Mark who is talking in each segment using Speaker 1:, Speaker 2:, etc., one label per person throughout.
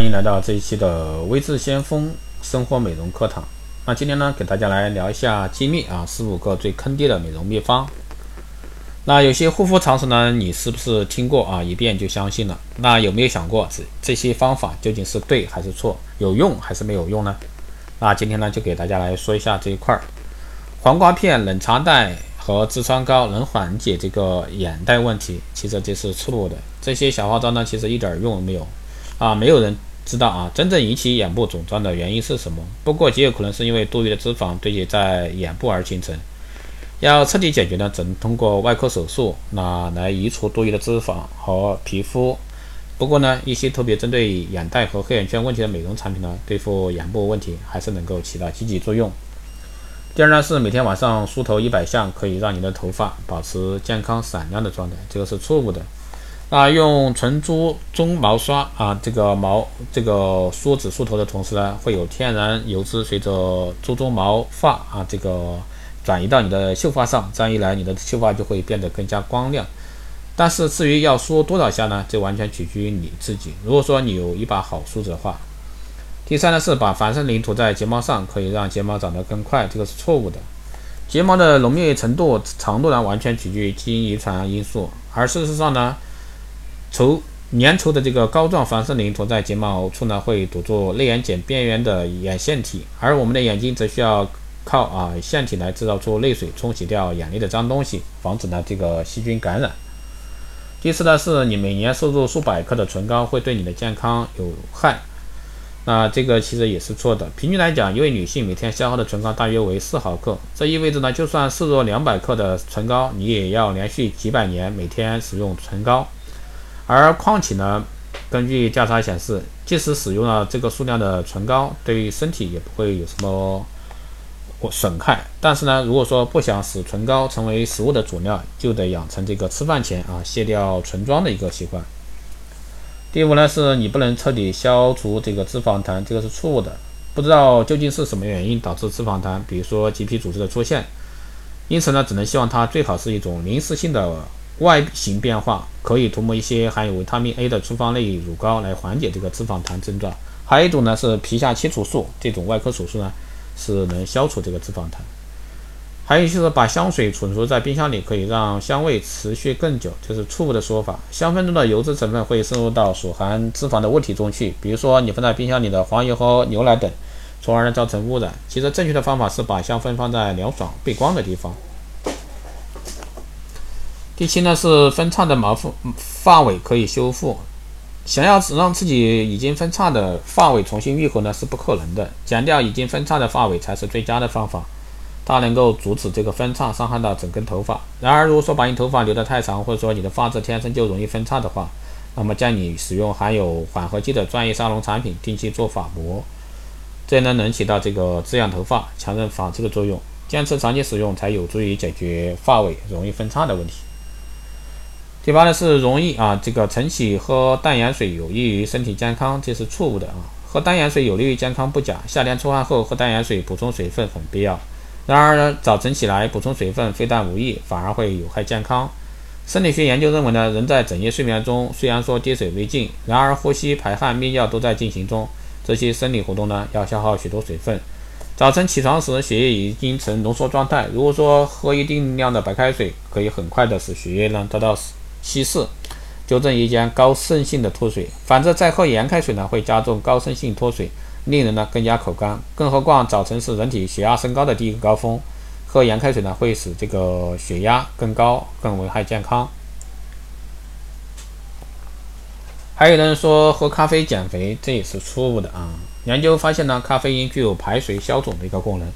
Speaker 1: 欢迎来到这一期的微智先锋生活美容课堂。那今天呢，给大家来聊一下机密啊，十五个最坑爹的美容秘方。那有些护肤常识呢，你是不是听过啊？一遍就相信了？那有没有想过这这些方法究竟是对还是错？有用还是没有用呢？那今天呢，就给大家来说一下这一块儿。黄瓜片、冷茶袋和痔疮膏能缓解这个眼袋问题，其实这是错误的。这些小花招呢，其实一点用都没有。啊，没有人知道啊，真正引起眼部肿胀的原因是什么？不过极有可能是因为多余的脂肪堆积在眼部而形成。要彻底解决呢，只能通过外科手术，那来移除多余的脂肪和皮肤。不过呢，一些特别针对眼袋和黑眼圈问题的美容产品呢，对付眼部问题还是能够起到积极作用。第二呢，是每天晚上梳头一百下，可以让你的头发保持健康闪亮的状态，这个是错误的。啊，用纯猪鬃毛刷啊，这个毛这个梳子梳头的同时呢，会有天然油脂随着猪鬃毛发啊这个转移到你的秀发上，这样一来，你的秀发就会变得更加光亮。但是至于要梳多少下呢，这完全取决于你自己。如果说你有一把好梳子的话，第三呢是把凡士林涂在睫毛上，可以让睫毛长得更快，这个是错误的。睫毛的浓密程度、长度呢，完全取决于基因遗传因素，而事实上呢。稠粘稠的这个膏状凡士林涂在睫毛处呢，会堵住内眼睑边缘的眼线体，而我们的眼睛则需要靠啊腺体来制造出泪水，冲洗掉眼内的脏东西，防止呢这个细菌感染。第四呢，是你每年摄入数百克的唇膏会对你的健康有害，那这个其实也是错的。平均来讲，一位女性每天消耗的唇膏大约为四毫克，这意味着呢，就算摄入两百克的唇膏，你也要连续几百年每天使用唇膏。而况且呢，根据调查显示，即使使用了这个数量的唇膏，对于身体也不会有什么损害。但是呢，如果说不想使唇膏成为食物的主料，就得养成这个吃饭前啊卸掉唇妆的一个习惯。第五呢，是你不能彻底消除这个脂肪痰，这个是错误的。不知道究竟是什么原因导致脂肪痰，比如说橘皮组织的出现，因此呢，只能希望它最好是一种临时性的。外形变化可以涂抹一些含有维他命 A 的处方类乳膏来缓解这个脂肪痰症状。还有一种呢是皮下切除术，这种外科手术呢是能消除这个脂肪痰。还有就是把香水存储在冰箱里，可以让香味持续更久，这是错误的说法。香氛中的油脂成分会渗入到所含脂肪的物体中去，比如说你放在冰箱里的黄油和牛奶等，从而呢造成污染。其实正确的方法是把香氛放在凉爽背光的地方。第七呢是分叉的毛发发尾可以修复，想要让自己已经分叉的发尾重新愈合呢是不可能的，剪掉已经分叉的发尾才是最佳的方法，它能够阻止这个分叉伤害到整根头发。然而如果说把你头发留得太长，或者说你的发质天生就容易分叉的话，那么建议使用含有缓和剂的专业沙龙产品，定期做发膜，这呢能起到这个滋养头发、强韧发质的作用。坚持长期使用才有助于解决发尾容易分叉的问题。第八呢是容易啊，这个晨起喝淡盐水有益于身体健康，这是错误的啊。喝淡盐水有利于健康不假，夏天出汗后喝淡盐水补充水分很必要。然而呢，早晨起来补充水分非但无益，反而会有害健康。生理学研究认为呢，人在整夜睡眠中虽然说滴水未进，然而呼吸、排汗、泌尿都在进行中，这些生理活动呢要消耗许多水分。早晨起床时血液已经呈浓缩状态，如果说喝一定量的白开水，可以很快的使血液呢得到。稀释，纠正一些高渗性的脱水。反之，再喝盐开水呢，会加重高渗性脱水，令人呢更加口干。更何况早晨是人体血压升高的第一个高峰，喝盐开水呢会使这个血压更高，更危害健康。还有人说喝咖啡减肥，这也是错误的啊！研究发现呢，咖啡因具有排水消肿的一个功能，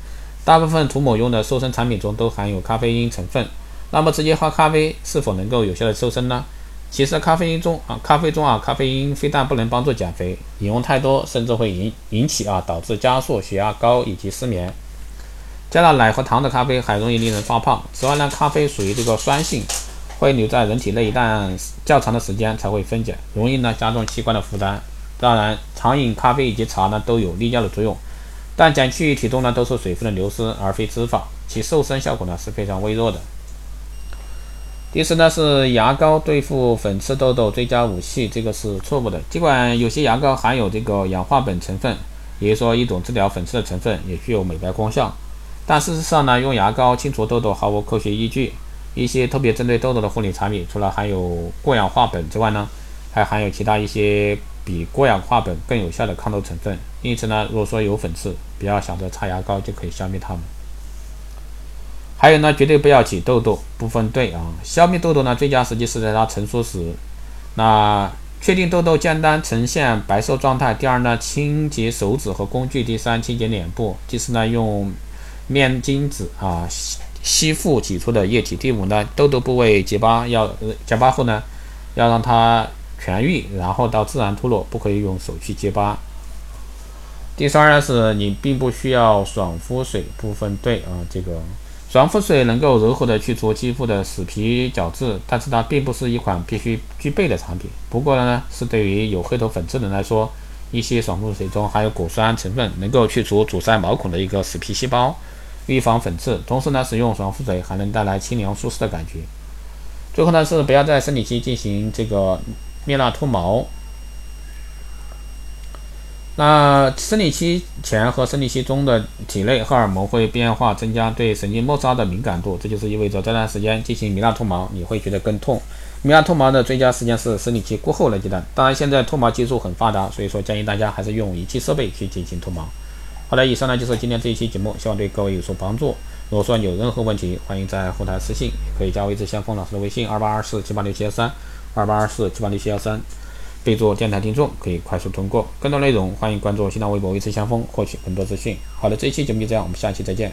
Speaker 1: 大部分涂抹用的瘦身产品中都含有咖啡因成分。那么直接喝咖啡是否能够有效的瘦身呢？其实咖啡因中啊，咖啡中啊，咖啡因非但不能帮助减肥，饮用太多甚至会引引起啊，导致加速血压高以及失眠。加了奶和糖的咖啡还容易令人发胖。此外呢，咖啡属于这个酸性，会留在人体内一段较长的时间才会分解，容易呢加重器官的负担。当然，常饮咖啡以及茶呢都有利尿的作用，但减去体重呢都是水分的流失而非脂肪，其瘦身效果呢是非常微弱的。第四呢是牙膏对付粉刺痘痘最佳武器，这个是错误的。尽管有些牙膏含有这个氧化苯成分，也就是说一种治疗粉刺的成分，也具有美白功效，但事实上呢，用牙膏清除痘痘毫无科学依据。一些特别针对痘痘的护理产品，除了含有过氧化苯之外呢，还含有其他一些比过氧化苯更有效的抗痘成分。因此呢，如果说有粉刺，不要想着擦牙膏就可以消灭它们。还有呢，绝对不要挤痘痘，不分对啊！消灭痘痘呢，最佳时机是在它成熟时。那确定痘痘简单呈现白色状态。第二呢，清洁手指和工具。第三，清洁脸部。第四呢，用面巾纸啊吸吸附挤出的液体。第五呢，痘痘部位结疤要结疤后呢，要让它痊愈，然后到自然脱落，不可以用手去结疤。第三呢，是你并不需要爽肤水，不分对啊，这个。爽肤水能够柔和的去除肌肤的死皮角质，但是它并不是一款必须具备的产品。不过呢，是对于有黑头粉刺的人来说，一些爽肤水中含有果酸成分，能够去除阻塞毛孔的一个死皮细胞，预防粉刺。同时呢，使用爽肤水还能带来清凉舒适的感觉。最后呢，是不要在生理期进行这个蜜蜡脱毛。那生理期前和生理期中的体内荷尔蒙会变化，增加对神经末梢的敏感度，这就是意味着这段时间进行蜜蜡脱毛，你会觉得更痛。蜜蜡脱毛的最佳时间是生理期过后的阶段。当然，现在脱毛技术很发达，所以说建议大家还是用仪器设备去进行脱毛。好的，以上呢就是今天这一期节目，希望对各位有所帮助。如果说有任何问题，欢迎在后台私信，可以加微之先锋老师的微信二八二四七八六七幺三二八二四七八六七幺三。备注电台听众可以快速通过，更多内容欢迎关注新浪微博“微词相锋”获取更多资讯。好的，这一期节目就这样，我们下期再见。